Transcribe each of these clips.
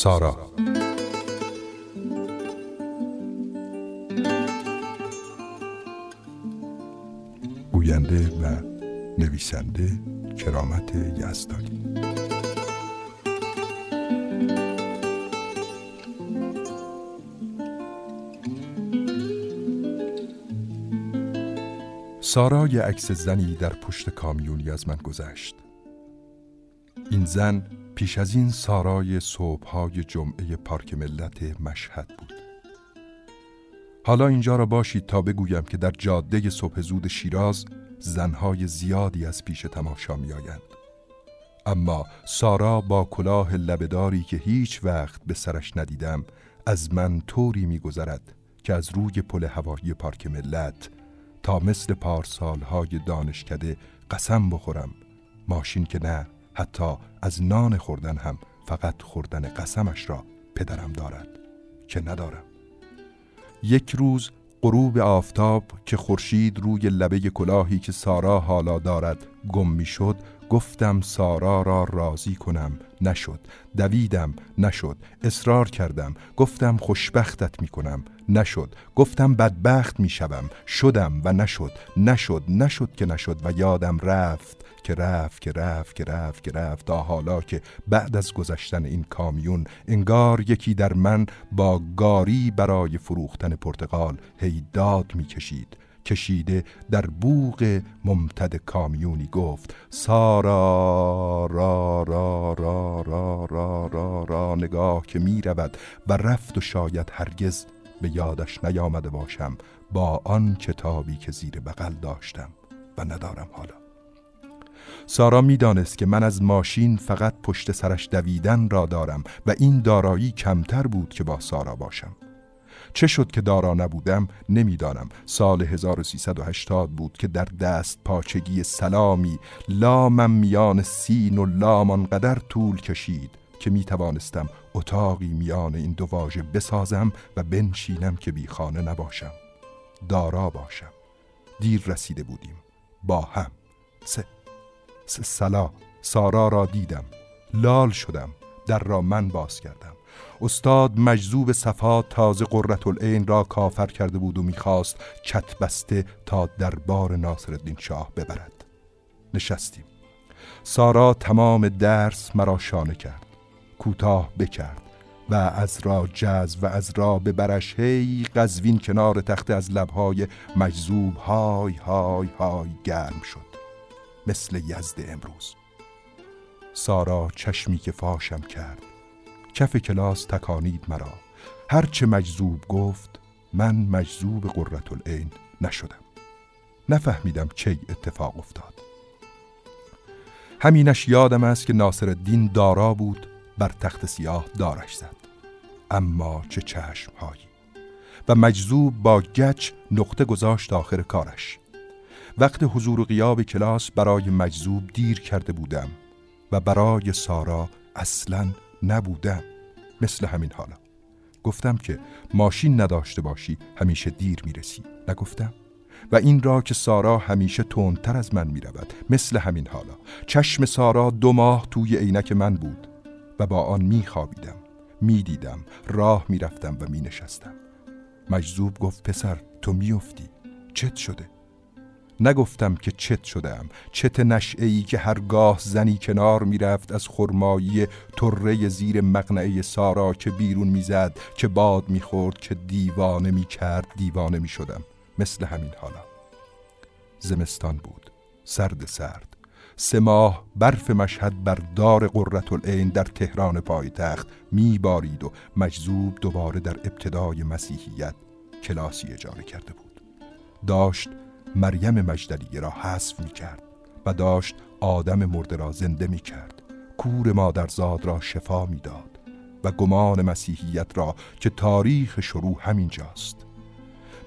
سارا. گوینده و نویسنده کرامت یزدانی. سارا یه عکس زنی در پشت کامیونی از من گذشت. این زن پیش از این سارای صبحهای جمعه پارک ملت مشهد بود حالا اینجا را باشید تا بگویم که در جاده صبح زود شیراز زنهای زیادی از پیش تماشا می آیند. اما سارا با کلاه لبداری که هیچ وقت به سرش ندیدم از من طوری میگذرد که از روی پل هوایی پارک ملت تا مثل پارسالهای دانشکده قسم بخورم ماشین که نه حتی از نان خوردن هم فقط خوردن قسمش را پدرم دارد که ندارم. یک روز غروب آفتاب که خورشید روی لبه کلاهی که سارا حالا دارد گم می شد گفتم سارا را راضی کنم. نشد. دویدم. نشد. اصرار کردم. گفتم خوشبختت می کنم نشد. گفتم بدبخت می شدم و نشد. نشد. نشد که نشد و یادم رفت. که رفت که رفت که رفت که رفت تا حالا که بعد از گذشتن این کامیون انگار یکی در من با گاری برای فروختن پرتغال هی داد می‌کشید. کشیده در بوق ممتد کامیونی گفت سارا را را را را را را را نگاه که می رود و رفت و شاید هرگز به یادش نیامده باشم با آن کتابی که زیر بغل داشتم و ندارم حالا. سارا می‌دانست که من از ماشین فقط پشت سرش دویدن را دارم و این دارایی کمتر بود که با سارا باشم. چه شد که دارا نبودم نمی‌دانم. سال 1380 بود که در دست پاچگی سلامی لامم میان سین و لام آنقدر طول کشید که می توانستم اتاقی میان این دو واژه بسازم و بنشینم که بی خانه نباشم. دارا باشم. دیر رسیده بودیم. با هم. سه. سلا سارا را دیدم. لال شدم. در را من باز کردم. استاد مجذوب صفا تازه قررت العین را کافر کرده بود و می‌خواست چت بسته تا دربار ناصرالدین شاه ببرد. نشستیم. سارا تمام درس مرا شانه کرد. کوتاه بکرد و از را جز و از را به برش هی قزوین کنار تخت از لبهای مجذوب های های های گرم شد. مثل یزد امروز. سارا چشمی که فاشم کرد. کف کلاس تکانید مرا. هرچه مجذوب گفت من مجذوب قررت العین نشدم. نفهمیدم چه اتفاق افتاد. همینش یادم است که ناصر الدین دارا بود بر تخت سیاه دارش زد. اما چه چشم هایی و مجذوب با گچ نقطه گذاشت آخر کارش. وقت حضور و غیاب کلاس برای مجذوب دیر کرده بودم و برای سارا اصلا نبودم. مثل همین حالا. گفتم که ماشین نداشته باشی همیشه دیر می‌رسی. نگفتم. و این را که سارا همیشه تندتر از من می‌رود. مثل همین حالا. چشم سارا دو ماه توی عینک من بود و با آن میخوابیدم می‌دیدم راه می‌رفتم و مینشستم. مجذوب گفت پسر تو میافتی. چت شده؟ نگفتم که چت شدم. چت نشعی که هرگاه زنی کنار می‌رفت از خرمایی طره زیر مقنعه سارا که بیرون می‌زد که باد می‌خورد که دیوانه می‌کرد دیوانه می‌شدم. مثل همین حالا. زمستان بود. سرد سرد. سه ماه برف مشهد بر دار قررت العین در تهران پایتخت میبارید و مجذوب دوباره در ابتدای مسیحیت کلاسی اجاره کرده بود. داشت مریم مجدلیه را حذف می کرد و داشت آدم مرده را زنده می کرد کور مادرزاد را شفا می‌داد و گمان مسیحیت را که تاریخ شروع همینجاست.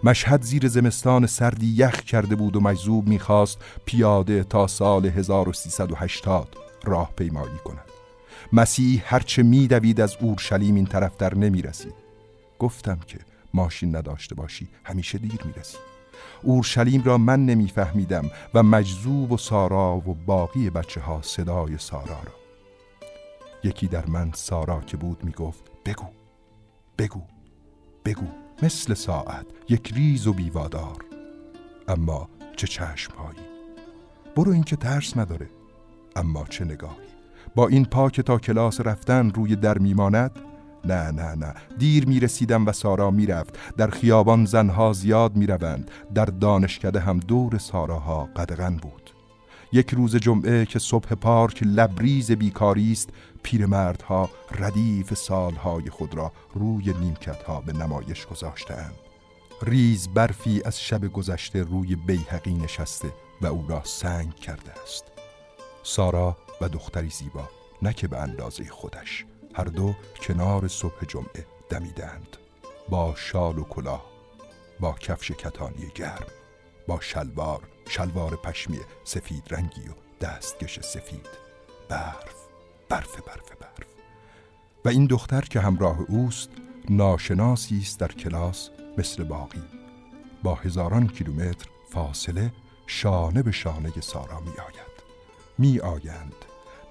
مشهد زیر زمستان سردی یخ کرده بود و مجذوب می‌خواست پیاده تا سال 1380 راه پیمایی کند. مسیح هرچه میدوید از اورشلیم این طرف در نمی رسید گفتم که ماشین نداشته باشی همیشه دیر می‌رسی. اورشلیم را من نمیفهمیدم و مجذوب و سارا و باقی بچه ها صدای سارا را. یکی در من سارا که بود می‌گفت بگو بگو بگو مثل ساعت یک ریز و بیوادار. اما چه چشمهایی. برو این که ترس نداره اما چه نگاهی. با این پا که تا کلاس رفتن روی در میماند نه نه نه. دیر می‌رسیدم و سارا می‌رفت. در خیابان زنها زیاد می‌روند. در دانشکده هم دور ساراها قدغن بود. یک روز جمعه که صبح پارک لبریز بیکاری است پیرمردها ردیف سالهای خود را روی نیمکتها به نمایش گذاشتهاند. ریز برفی از شب گذشته روی بیهقی نشسته و او را سنگ کرده است. سارا و دختری زیبا نه که به اندازه خودش. هر دو کنار صبح جمعه دمیدند. با شال و کلاه با کفش کتانی گرم با شلوار شلوار پشمی سفید رنگی و دستکش سفید. برف برف برف برف. و این دختر که همراه اوست ناشناسی است در کلاس مثل باقی. با هزاران کیلومتر فاصله شانه به شانه سارا می آید می آیند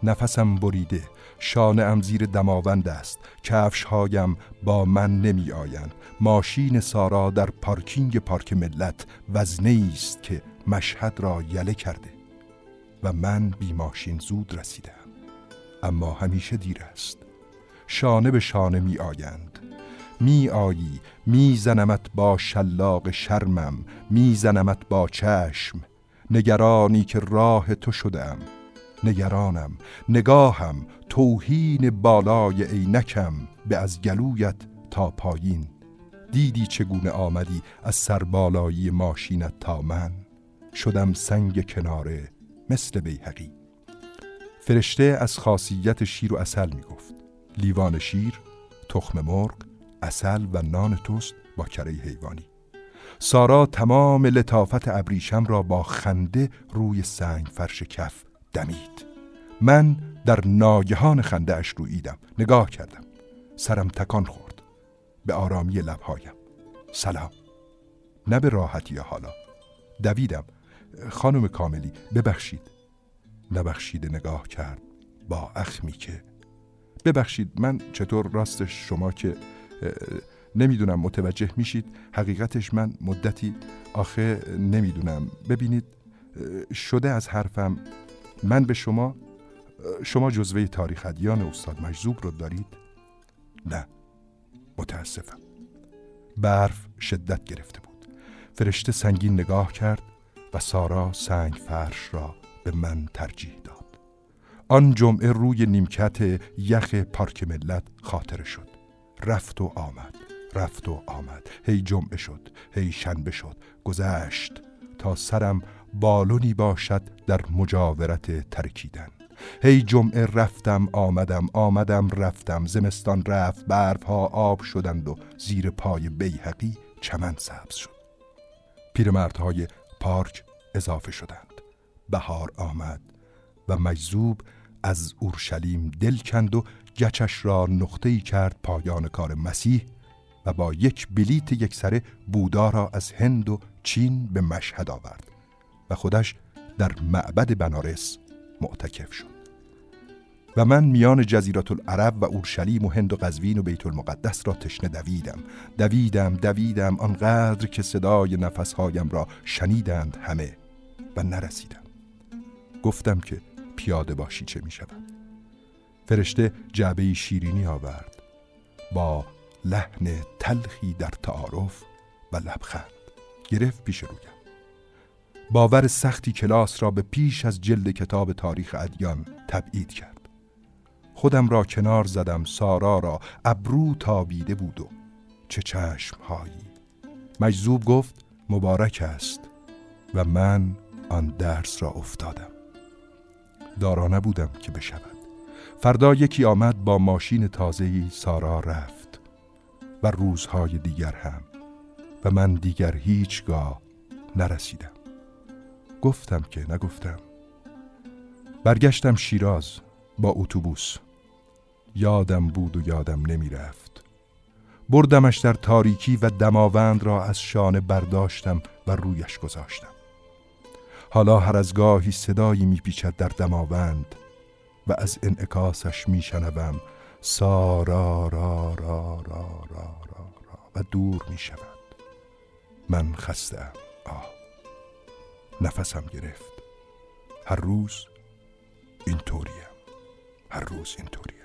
نفسم بریده شانه ام زیر دماوند است. کفش هایم با من نمی آیند. ماشین سارا در پارکینگ پارک ملت وزنه است که مشهد را یله کرده و من بی ماشین زود رسیدم اما همیشه دیر است. شانه به شانه می آیند. می آیی می زنمت با شلاق شرمم می زنمت با چشم. نگرانی که راه تو شدم نگرانم نگاهم توهین بالای عینکم به از گلویت تا پایین. دیدی چگونه آمدی از سربالایی ماشینت تا من؟ شدم سنگ کناره مثل بیهقی. فرشته از خاصیت شیر و اصل می گفت. لیوان شیر، تخم مرغ، اصل و نان توست با کره حیوانی. سارا تمام لطافت ابریشم را با خنده روی سنگ فرش کف دمید. من در ناگهان خنده اش رویدم نگاه کردم. سرم تکان خورد. به آرامی لبهایم. سلام. نه به راحتی حالا. دویدم. خانم کاملی ببخشید. نبخشیده نگاه کرد. با اخمی که. ببخشید من چطور راستش شما که نمی‌دونم متوجه میشید. حقیقتش من مدتی آخه نمی‌دونم. ببینید شده از حرفم من به شما شما جزوه تاریخ ادیان استاد مجذوب رو دارید؟ نه. متاسفم. برف شدت گرفته بود. فرشته سنگین نگاه کرد و سارا سنگ فرش را به من ترجیح داد. آن جمعه روی نیمکت یخ پارک ملت خاطره شد. رفت و آمد رفت و آمد. هی جمعه شد هی شنبه شد. گذشت. تا سرم بالونی باشد در مجاورت ترکیدن. هی جمعه رفتم آمدم آمدم رفتم. زمستان رفت برف ها آب شدند و زیر پای بیهقی چمن سبز شد. پیرمردهای پارک اضافه شدند. بهار آمد و مجذوب از اورشلیم دل کند و گچش را نقطه‌ای کرد پایان کار مسیح و با یک بلیت یک سره بودا را از هند و چین به مشهد آورد. خودش در معبد بنارس معتکف شد. و من میان جزیرات العرب و اورشلیم و هند و قزوین و بیت المقدس را تشنه دویدم. دویدم دویدم آنقدر که صدای نفسهایم را شنیدند همه و نرسیدم. گفتم که پیاده باشی چه می شود فرشته جعبه شیرینی آورد. با لحن تلخی در تعارف و لبخند گرفت پیش رویم. باور سختی کلاس را به پیش از جلد کتاب تاریخ ادیان تبعید کرد. خودم را کنار زدم سارا را ابرو تابیده بود و چه چشم هایی. مجذوب گفت مبارک است. و من آن درس را افتادم. دارا نبودم که بشود. فردا یکی آمد با ماشین تازهی سارا رفت. و روزهای دیگر هم. و من دیگر هیچگاه نرسیدم. گفتم که نگفتم. برگشتم شیراز با اتوبوس. یادم بود و یادم نمی رفت بردمش در تاریکی و دماوند را از شانه برداشتم و رویش گذاشتم. حالا هر از گاهی صدایی میپیچد در دماوند و از انعکاسش میشنوم. سارا را را را را را را و دور می شود من خسته آه. نفسم گرفت. هر روز اینطوریم. هر روز اینطوریم.